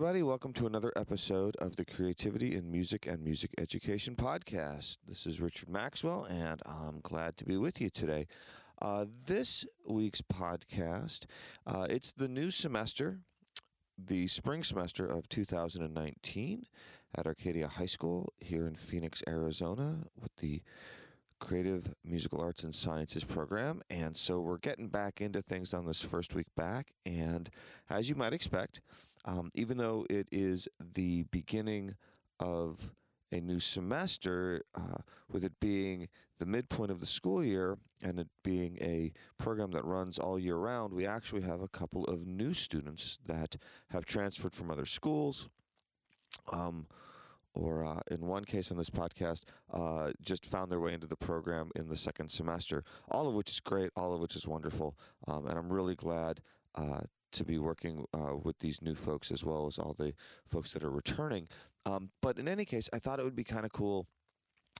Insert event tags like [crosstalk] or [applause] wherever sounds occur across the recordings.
everybody. Welcome to another episode of the Creativity in Music and Music Education podcast. This is Richard Maxwell, and I'm glad to be with you today. Uh, this week's podcast, uh, it's the new semester, the spring semester of 2019 at Arcadia High School here in Phoenix, Arizona, with the Creative Musical Arts and Sciences program. And so we're getting back into things on this first week back. And as you might expect, um, even though it is the beginning of a new semester, uh, with it being the midpoint of the school year and it being a program that runs all year round, we actually have a couple of new students that have transferred from other schools. Um, or uh, in one case on this podcast, uh, just found their way into the program in the second semester, all of which is great, all of which is wonderful. Um, and I'm really glad uh, to be working uh, with these new folks as well as all the folks that are returning. Um, but in any case, I thought it would be kind of cool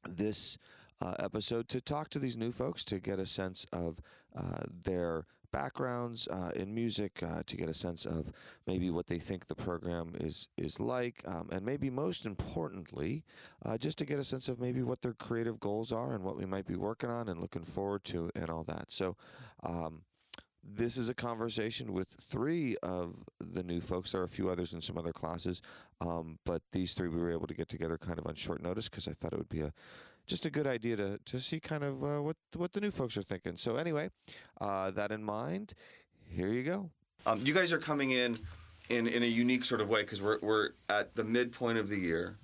this uh, episode to talk to these new folks to get a sense of uh, their backgrounds uh, in music, uh, to get a sense of maybe what they think the program is is like, um, and maybe most importantly, uh, just to get a sense of maybe what their creative goals are and what we might be working on and looking forward to and all that. So. Um, this is a conversation with three of the new folks. There are a few others in some other classes, um, but these three we were able to get together kind of on short notice because I thought it would be a just a good idea to to see kind of uh, what what the new folks are thinking. So anyway, uh, that in mind, here you go. Um, you guys are coming in in in a unique sort of way because we're we're at the midpoint of the year.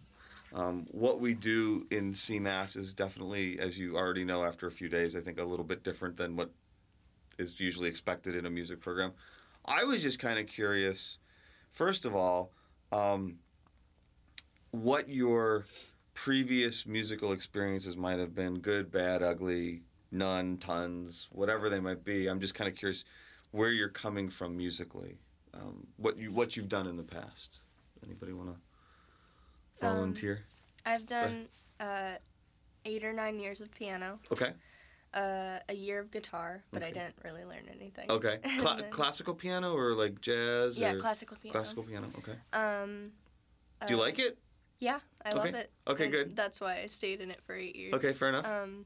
Um, what we do in CMAS is definitely, as you already know, after a few days, I think a little bit different than what is usually expected in a music program. I was just kind of curious, first of all, um, what your previous musical experiences might have been good, bad, ugly, none, tons, whatever they might be. I'm just kind of curious where you're coming from musically, um, what you what you've done in the past. Anybody want to volunteer? Um, I've done uh, eight or nine years of piano. Okay. Uh, a year of guitar, but Okay. I didn't really learn anything. Okay. [laughs] Cla- then- classical piano or like jazz? Yeah, or classical piano. Classical piano. Okay. Um, Do you uh, like it? Yeah, I love it. Okay, and good. That's why I stayed in it for eight years. Okay, fair enough. Um,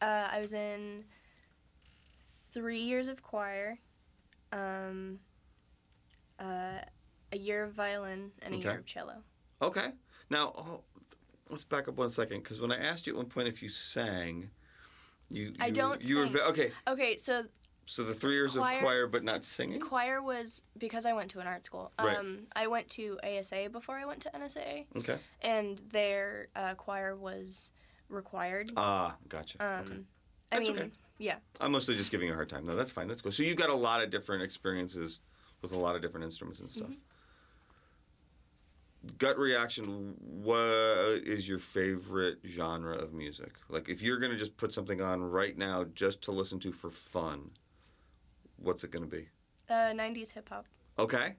uh, I was in three years of choir, um, uh, a year of violin, and a Okay. year of cello. Okay. Now, oh, let's back up one second because when I asked you at one point if you sang, you, I don't You were sing. ve- okay. Okay, so So the three years Choir- of choir, but not singing. choir was because I went to an art school. Right. Um, I went to ASA before I went to NSA, Okay. and their uh, choir was required. Ah, gotcha. Um, okay. I That's mean, okay. yeah. I'm mostly just giving you a hard time. No, that's fine. That's cool. So you got a lot of different experiences with a lot of different instruments and stuff. Mm-hmm. Gut reaction. What is your favorite genre of music? Like, if you're gonna just put something on right now just to listen to for fun, what's it gonna be? Uh, 90s hip hop. Okay.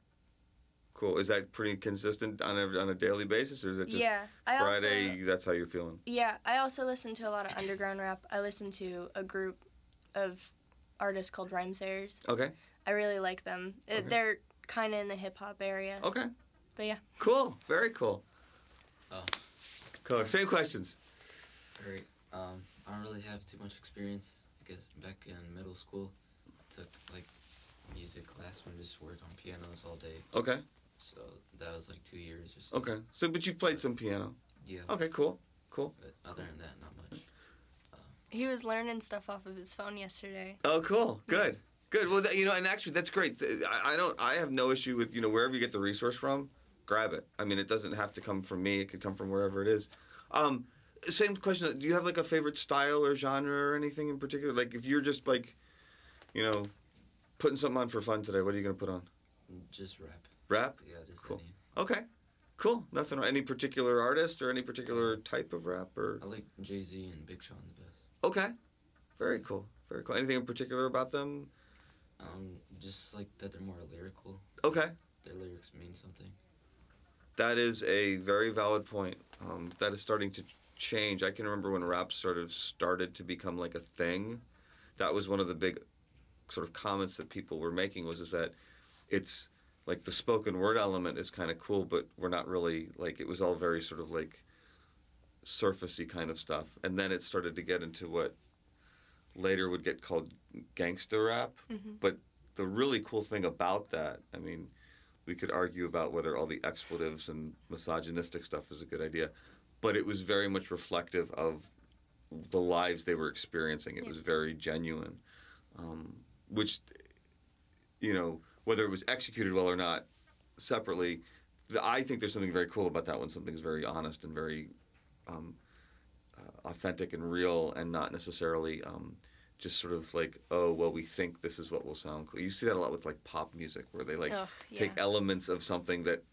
Cool. Is that pretty consistent on a, on a daily basis, or is it just Yeah. I Friday? also that's how you're feeling. yeah, I also listen to a lot of underground rap. I listen to a group of artists called Rhymesayers. Okay. I really like them. Uh, Okay. They're kind of in the hip hop area. Okay. But yeah. Cool. Very cool. Oh. Cool. Same questions. All right. Um, I don't really have too much experience because back in middle school, I took like music class and just worked on pianos all day. Okay. So that was like two years or so. Okay. So, but you've played some piano. Yeah. Okay. Cool. Cool. But other than that, not much. He was learning stuff off of his phone yesterday. Oh, cool. Good. Good. Well, that, you know, and actually, that's great. I, I don't. I have no issue with you know wherever you get the resource from, grab it. I mean, it doesn't have to come from me. It could come from wherever it is. Um, same question. Do you have like a favorite style or genre or anything in particular? Like, if you're just like, you know, putting something on for fun today, what are you gonna put on? Just rap. Rap. Yeah, just Cool. any. Okay. Cool. Nothing. wrong. Any particular artist or any particular type of rap or? I like Jay Z and Big Sean the best. Okay. Very cool. Very cool. Anything in particular about them? Um, just like that they're more lyrical. Okay. Their lyrics mean something. That is a very valid point. Um, that is starting to change. I can remember when rap sort of started to become like a thing. That was one of the big sort of comments that people were making was is that it's like the spoken word element is kind of cool, but we're not really like it was all very sort of like surfacey kind of stuff, and then it started to get into what later would get called gangster rap. Mhm. But the really cool thing about that, I mean, we could argue about whether all the expletives and misogynistic stuff is a good idea, but it was very much reflective of the lives they were experiencing. It Yeah. was very genuine, um, which, you know, whether it was executed well or not, separately, the, I think there's something very cool about that when something's very honest and very um, uh, authentic and real, and not necessarily um, just sort of like, oh, well, we think this is what will sound cool. You see that a lot with like pop music, where they like Ugh, take elements of something that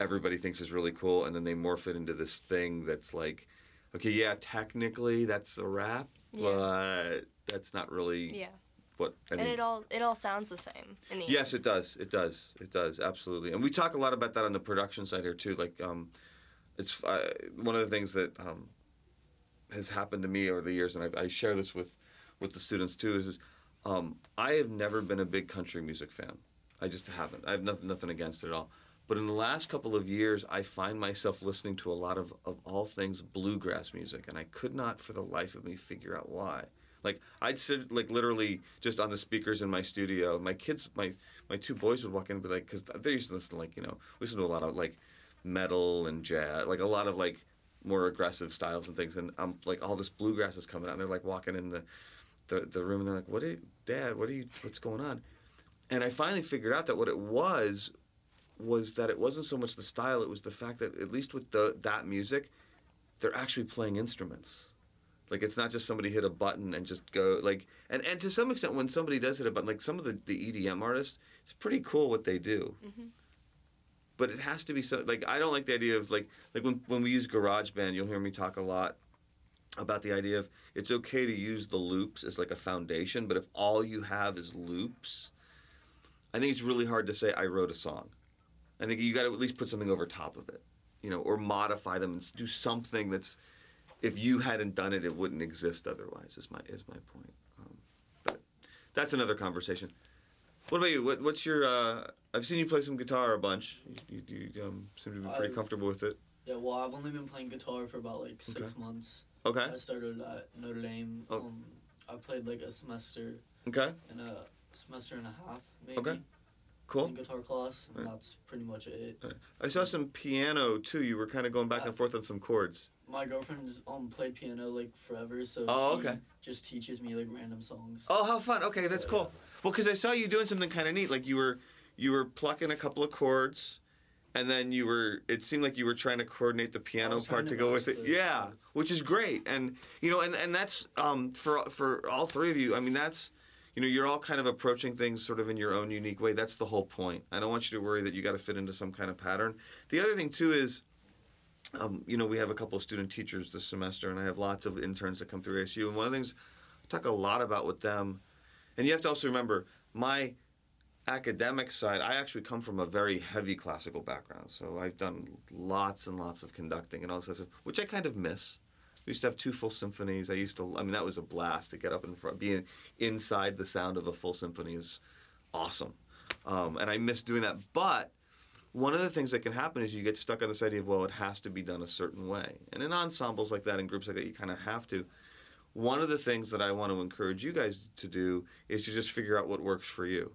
everybody thinks is really cool, and then they morph it into this thing that's like, okay, yeah, technically that's a rap, Yeah. but that's not really Yeah. what. I and mean, it all it all sounds the same. In the Yes, end. it does. It does. It does. Absolutely. And we talk a lot about that on the production side here too. Like, um, it's uh, one of the things that um, has happened to me over the years, and I, I share this with with the students too. Is, is um, I have never been a big country music fan. I just haven't. I have nothing nothing against it at all. But in the last couple of years, I find myself listening to a lot of, of all things bluegrass music, and I could not for the life of me figure out why. Like I'd sit like literally just on the speakers in my studio. My kids, my my two boys would walk in and be like, because they used to listen to like you know we listen to a lot of like metal and jazz, like a lot of like more aggressive styles and things. And I'm like all this bluegrass is coming out, and they're like walking in the the, the room, and they're like, "What, are you, Dad? What are you? What's going on?" And I finally figured out that what it was was that it wasn't so much the style; it was the fact that at least with the that music, they're actually playing instruments. Like it's not just somebody hit a button and just go like and, and to some extent when somebody does hit a button like some of the, the EDM artists it's pretty cool what they do. Mhm. But it has to be so like I don't like the idea of like like when when we use GarageBand you'll hear me talk a lot about the idea of it's okay to use the loops as like a foundation but if all you have is loops I think it's really hard to say I wrote a song. I think you got to at least put something over top of it, you know, or modify them and do something that's if you hadn't done it, it wouldn't exist otherwise. Is my is my point. Um, but that's another conversation. What about you? What, what's your? Uh, I've seen you play some guitar a bunch. You, you, you um, seem to be pretty I've- comfortable with it. Yeah, well, I've only been playing guitar for about like six months. Okay. I started at Notre Dame. Oh. Um, I played like a semester Okay. and a semester and a half, maybe. Okay. Cool. Guitar class, and Right. that's pretty much it. I saw some piano too. You were kind of going back and forth on some chords. My girlfriend's um played piano like forever, so Oh, she okay. just teaches me like random songs. Oh, how fun! Okay, that's So, cool. Well, because I saw you doing something kind of neat. Like you were you were plucking a couple of chords, and then you were. It seemed like you were trying to coordinate the piano part to to go with it. Yeah, chords. which is great. And you know, and and that's um for for all three of you. I mean, that's. You know, you're all kind of approaching things sort of in your own unique way. That's the whole point. I don't want you to worry that you got to fit into some kind of pattern. The other thing too is, um, you know, we have a couple of student teachers this semester, and I have lots of interns that come through ASU. And one of the things I talk a lot about with them, and you have to also remember my academic side. I actually come from a very heavy classical background, so I've done lots and lots of conducting and all this stuff, which I kind of miss. We used to have two full symphonies. I used to, I mean, that was a blast to get up in front, being inside the sound of a full symphony is awesome, um, and I miss doing that. But one of the things that can happen is you get stuck on this idea of well, it has to be done a certain way, and in ensembles like that, in groups like that, you kind of have to. One of the things that I want to encourage you guys to do is to just figure out what works for you.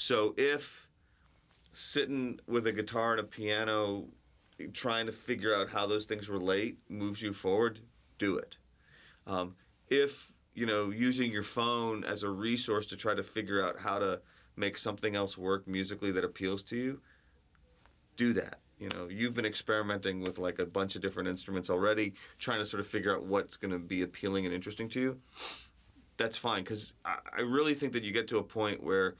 So if sitting with a guitar and a piano, trying to figure out how those things relate moves you forward, do it. Um, if you know using your phone as a resource to try to figure out how to make something else work musically that appeals to you, do that. You know, you've been experimenting with like a bunch of different instruments already, trying to sort of figure out what's going to be appealing and interesting to you. That's fine because I, I really think that you get to a point where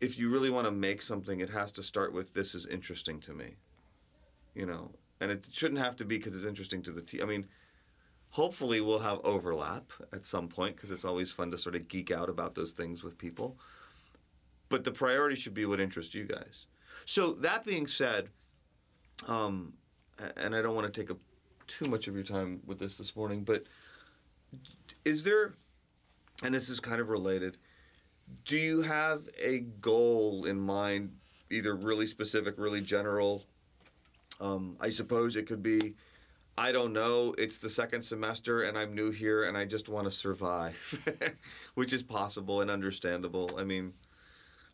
if you really want to make something, it has to start with this is interesting to me. You know, and it shouldn't have to be because it's interesting to the team. I mean, hopefully we'll have overlap at some point because it's always fun to sort of geek out about those things with people. But the priority should be what interests you guys. So that being said, um, and I don't want to take up too much of your time with this this morning, but is there, and this is kind of related, do you have a goal in mind, either really specific, really general? Um, I suppose it could be, I don't know, it's the second semester and I'm new here and I just want to survive, [laughs] which is possible and understandable. I mean,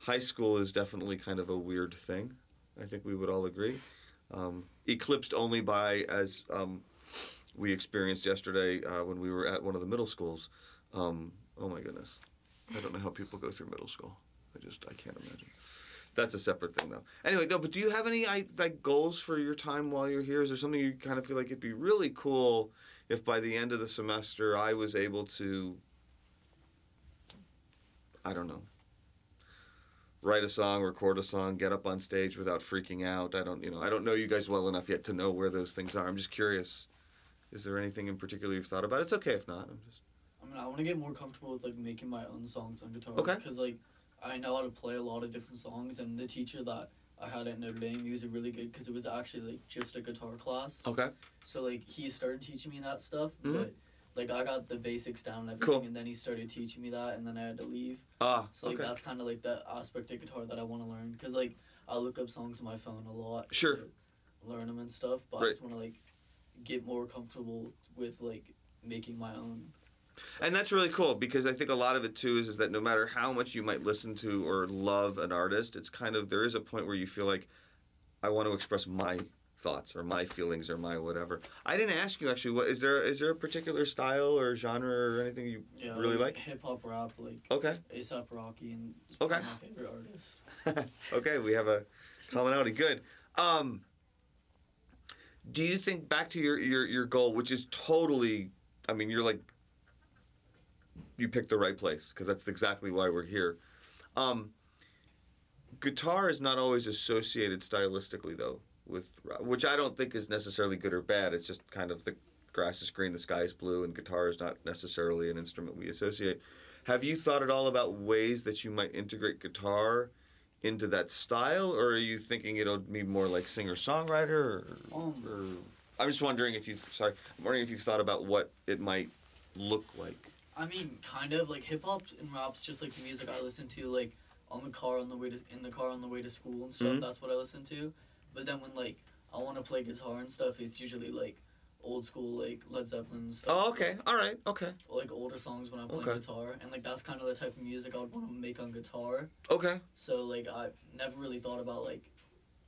high school is definitely kind of a weird thing. I think we would all agree. Um, eclipsed only by, as um, we experienced yesterday uh, when we were at one of the middle schools. Um, oh my goodness. I don't know how people go through middle school. I just, I can't imagine. That's a separate thing, though. Anyway, no. But do you have any I, like goals for your time while you're here? Is there something you kind of feel like it'd be really cool if by the end of the semester I was able to, I don't know, write a song, record a song, get up on stage without freaking out? I don't, you know, I don't know you guys well enough yet to know where those things are. I'm just curious. Is there anything in particular you've thought about? It's okay if not. I'm just mean, I want to get more comfortable with like making my own songs on guitar. Okay. Because like, I know how to play a lot of different songs, and the teacher that I had at Notre Dame, he was really good because it was actually like just a guitar class. okay. So like he started teaching me that stuff, Mhm. but like I got the basics down and everything, Cool. and then he started teaching me that, and then I had to leave. Ah, So like okay. that's kind of like the aspect of guitar that I want to learn because like I look up songs on my phone a lot. Sure. to learn them and stuff, but Right. I just want to like get more comfortable with like making my own. And that's really cool because I think a lot of it too is, is that no matter how much you might listen to or love an artist, it's kind of there is a point where you feel like I want to express my thoughts or my feelings or my whatever. I didn't ask you actually what is there is there a particular style or genre or anything you Yeah, really like? hip hop rap, like Okay. ASAP Rocky, and Okay. my favorite artist. [laughs] okay, we have a commonality. Good. Um, do you think back to your, your your goal, which is totally, I mean, you're like, you picked the right place because that's exactly why we're here. Um, guitar is not always associated stylistically though with which I don't think is necessarily good or bad. It's just kind of the grass is green, the sky is blue, and guitar is not necessarily an instrument we associate. Have you thought at all about ways that you might integrate guitar into that style, or are you thinking it'll be more like singer songwriter? Or, Um, or I'm just wondering if you sorry, I'm wondering if you've thought about what it might look like. I mean, kind of like hip hop and rap's just like the music I listen to, like on the car on the way to in the car on the way to school and stuff. Mhm. That's what I listen to. But then when like I want to play guitar and stuff, it's usually like old school like Led Zeppelin stuff. Oh, okay, all right, okay, Or, like older songs when I'm playing Okay. guitar, and like that's kind of the type of music I would want to make on guitar. okay, So like I never really thought about like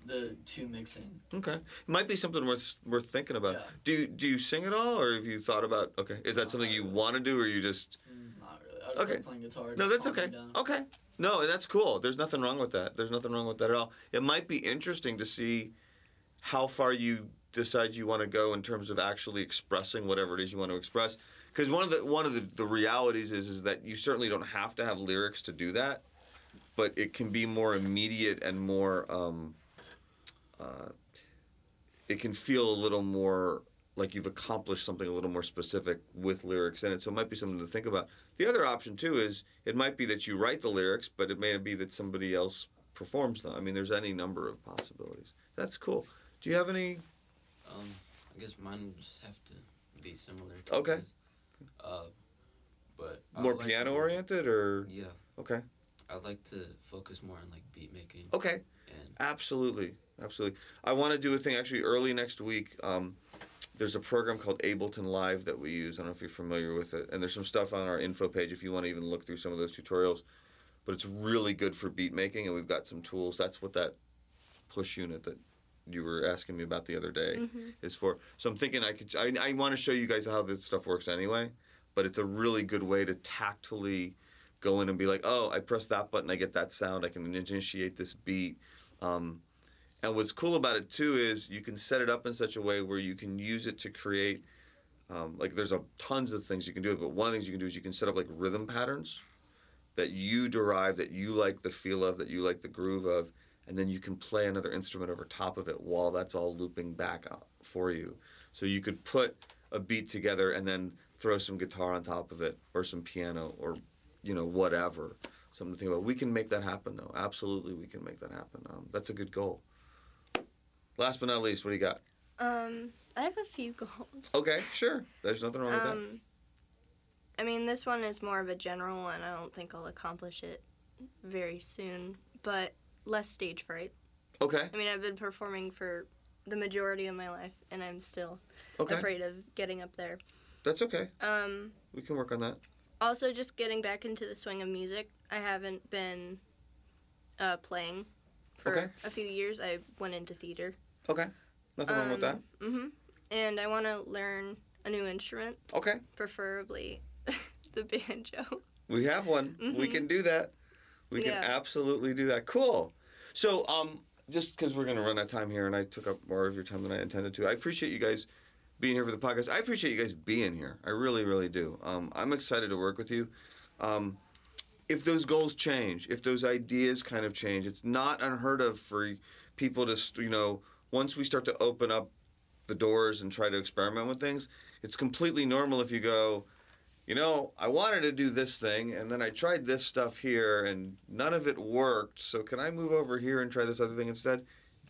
the two mixing. okay. It might be something worth worth thinking about. Yeah. Do you, do you sing at all, or have you thought about? Okay, is that No, something not you want to do, or you just? Mm, Not really. I just Okay. like playing guitar. It No, that's okay. Okay. No, that's cool. There's nothing wrong with that. There's nothing wrong with that at all. It might be interesting to see how far you decide you want to go in terms of actually expressing whatever it is you want to express. Because one of the one of the, the realities is is that you certainly don't have to have lyrics to do that, but it can be more immediate and more. Um, uh, it can feel a little more like you've accomplished something a little more specific with lyrics in it. So it might be something to think about. The other option too is it might be that you write the lyrics, but it may be that somebody else performs them. I mean, there's any number of possibilities. That's cool. Do you have any? Um, I guess mine would just have to be similar. To Okay. his. Uh, but More like piano oriented or Yeah, okay, I'd like to focus more on like beat making okay, absolutely, absolutely. I want to do a thing actually early next week. Um, there's a program called Ableton Live that we use. I don't know if you're familiar with it, and there's some stuff on our info page if you want to even look through some of those tutorials. But it's really good for beat making, and we've got some tools. That's what that push unit that you were asking me about the other day Mm-hmm. is for. So I'm thinking I could. I, I want to show you guys how this stuff works anyway. But it's a really good way to tactily go in and be like, oh, I press that button, I get that sound, I can initiate this beat. Um, and what's cool about it too is you can set it up in such a way where you can use it to create. Um, like there's a tons of things you can do, but one of the things you can do is you can set up like rhythm patterns that you derive, that you like the feel of, that you like the groove of, and then you can play another instrument over top of it while that's all looping back for you. So you could put a beat together and then throw some guitar on top of it, or some piano, or you know whatever. Something to think about. We can make that happen, though. Absolutely, we can make that happen. Um, that's a good goal. Last but not least, what do you got? Um, I have a few [laughs] goals. Okay, sure. There's nothing wrong with that. Um, I mean, this one is more of a general one. I don't think I'll accomplish it very soon, but less stage fright. Okay. I mean, I've been performing for the majority of my life, and I'm still Okay. afraid of getting up there. That's okay. Um, We can work on that. Also, just getting back into the swing of music. I haven't been uh, playing for Okay. a few years. I went into theater. Okay. Nothing wrong with that. Mm-hmm. And I want to learn a new instrument, Okay. preferably [laughs] the banjo. We have one. We Mhm. can do that. We can absolutely do that. Cool. So, um, just because we're going to run out of time here, and I took up more of your time than I intended to, I appreciate you guys being here for the podcast. I appreciate you guys being here. I really, really do. Um, I'm excited to work with you. Um, if those goals change, if those ideas kind of change, it's not unheard of for people to, you know, once we start to open up the doors and try to experiment with things, it's completely normal if you go, you know, I wanted to do this thing and then I tried this stuff here and none of it worked. So can I move over here and try this other thing instead?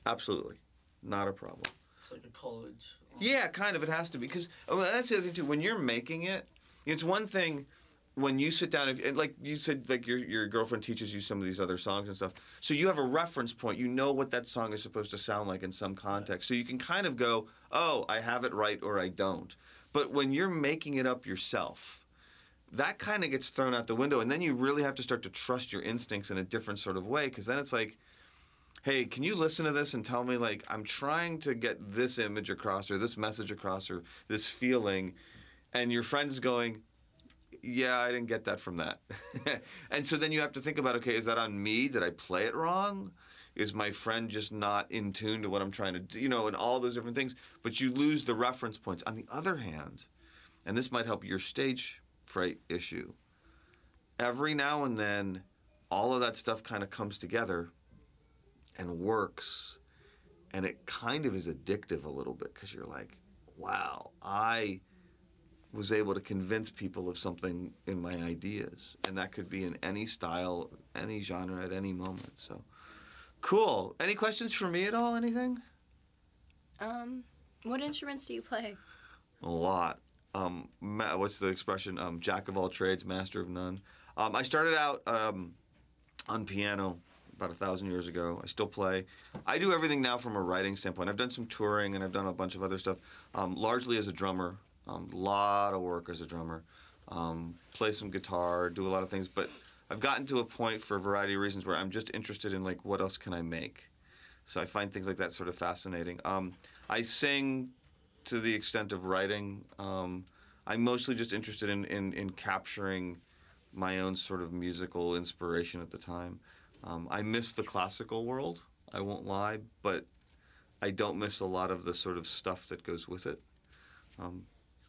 Absolutely. Not a problem. It's like a college. Yeah, kind of. It has to be because oh, well, that's the other thing too. When you're making it, it's one thing when you sit down and like you said, like your your girlfriend teaches you some of these other songs and stuff. So you have a reference point. You know what that song is supposed to sound like in some context. So you can kind of go, oh, I have it right or I don't. But when you're making it up yourself, that kind of gets thrown out the window, and then you really have to start to trust your instincts in a different sort of way. Because then it's like hey, can you listen to this and tell me like I'm trying to get this image across or this message across or this feeling, and your friend's going, yeah, I didn't get that from that, [laughs] and so then you have to think about okay, is that on me? Did I play it wrong? Is my friend just not in tune to what I'm trying to do? You know, and all those different things. But you lose the reference points. On the other hand, and this might help your stage fright issue. Every now and then, all of that stuff kind of comes together and works and it kind of is addictive a little bit because you're like wow i was able to convince people of something in my ideas. And that could be in any style any genre at any moment so. Cool. Any questions for me at all? Anything? Um, what instruments do you play? a lot. Um, ma- what's the expression? Um, jack of all trades master of none. Um, i started out um, on piano about a thousand years ago. I still play. I do everything now from a writing standpoint. I've done some touring and I've done a bunch of other stuff, um, largely as a drummer. A um, lot of work as a drummer. Um, play some guitar, do a lot of things, but I've gotten to a point for a variety of reasons where I'm just interested in like what else can I make. So I find things like that sort of fascinating. Um, I sing to the extent of writing. Um, I'm mostly just interested in, in, in capturing my own sort of musical inspiration at the time. Um, I miss the classical world. I won't lie, but I don't miss a lot of the sort of stuff that goes with it. Um,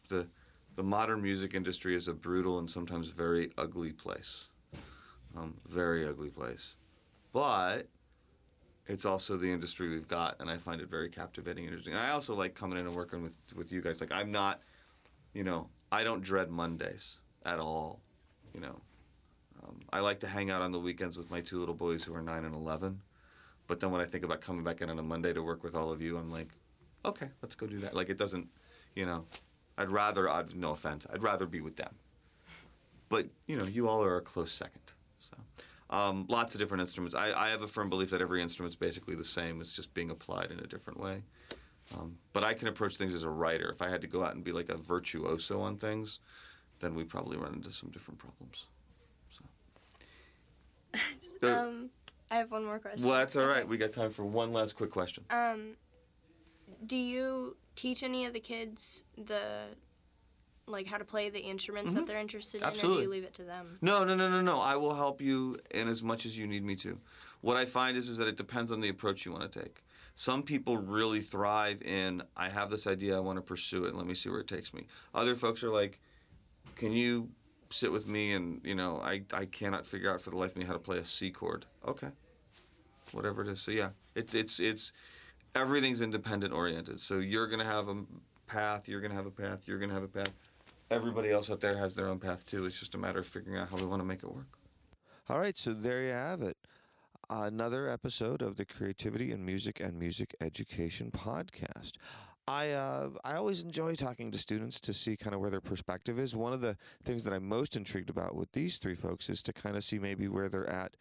the the modern music industry is a brutal and sometimes very ugly place. Um, very ugly place, but it's also the industry we've got, and I find it very captivating and interesting. And I also like coming in and working with with you guys. Like I'm not, you know, I don't dread Mondays at all. You know, um, I like to hang out on the weekends with my two little boys who are nine and eleven. But then when I think about coming back in on a Monday to work with all of you, I'm like, okay, let's go do that. Like it doesn't, you know, I'd rather, I'd, no offense, I'd rather be with them. But you know, you all are a close second. So, um, lots of different instruments. I, I have a firm belief that every instrument's basically the same. It's just being applied in a different way. Um, but I can approach things as a writer. If I had to go out and be like a virtuoso on things, then we probably run into some different problems. Um, I have one more question. well, that's all right. We got time for one last quick question. Um, do you teach any of the kids the like how to play the instruments Mhm. that they're interested in, or Absolutely. do you leave it to them? No, no, no, no, no. I will help you in as much as you need me to. What I find is, is that it depends on the approach you want to take. Some people really thrive in, I have this idea, I want to pursue it, let me see where it takes me. Other folks are like, can you sit with me and, you know, I, I cannot figure out for the life of me how to play a C chord. Okay. Whatever it is. So yeah, it's, it's, it's, everything's independent oriented. So you're to have a path, you're to have a path, you're to have a path. Everybody else out there has their own path too. It's just a matter of figuring out how we want to make it work. All right, so there you have it. Another episode of the Creativity in Music and Music Education podcast. I uh, I always enjoy talking to students to see kind of where their perspective is. One of the things that I'm most intrigued about with these three folks is to kind of see maybe where they're at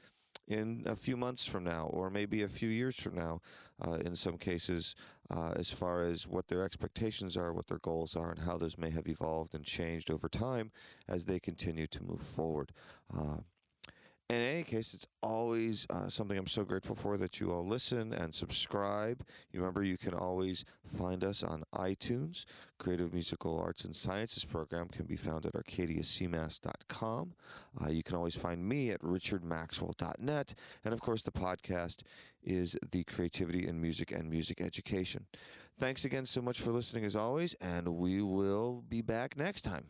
in a few months from now, or maybe a few years from now, uh, in some cases, uh, as far as what their expectations are, what their goals are, and how those may have evolved and changed over time as they continue to move forward. Uh, in any case, it's always uh, something I'm so grateful for that you all listen and subscribe. You remember you can always find us on iTunes. Creative Musical Arts and Sciences program can be found at arcadiacmass.com. Uh, you can always find me at richardmaxwell.net. And of course, the podcast is the Creativity in Music and Music Education. Thanks again so much for listening as always, and we will be back next time.